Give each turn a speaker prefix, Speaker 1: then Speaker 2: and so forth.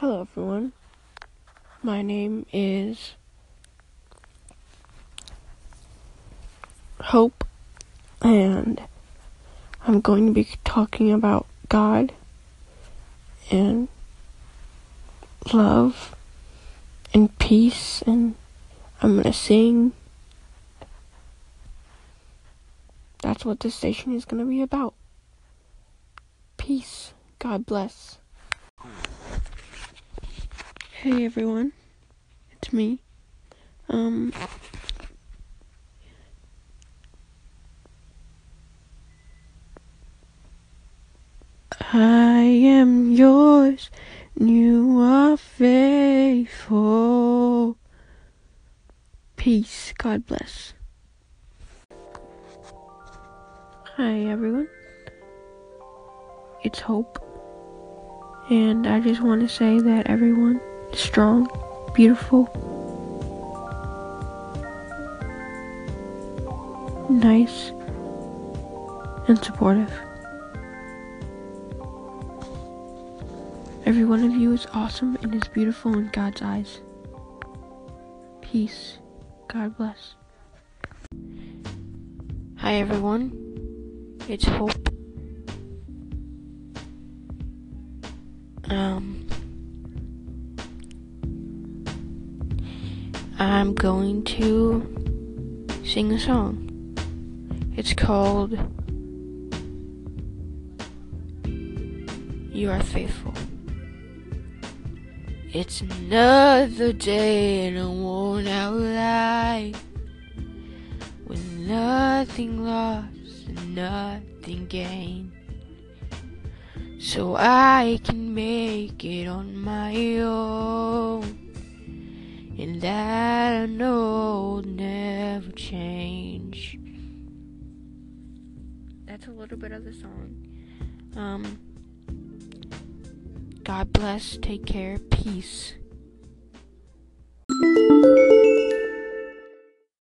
Speaker 1: Hello, everyone. My name is Hope, and I'm going to be talking about God and love and peace, and I'm going to sing. That's what this station is going to be about. Peace. God bless. Hey everyone, it's me. Um, I am yours, and you are faithful. Peace. God bless. Hi everyone. It's Hope. And I just want to say that everyone strong, beautiful, nice, and supportive. Every one of you is awesome and is beautiful in God's eyes. Peace. God bless. Hi everyone. It's Hope. Um, I'm going to sing a song. It's called You Are Faithful. It's another day and I won't outlie with nothing lost and nothing gained so I can make it on my own. That I know will never change. That's a little bit of the song. Um, God bless, take care, peace.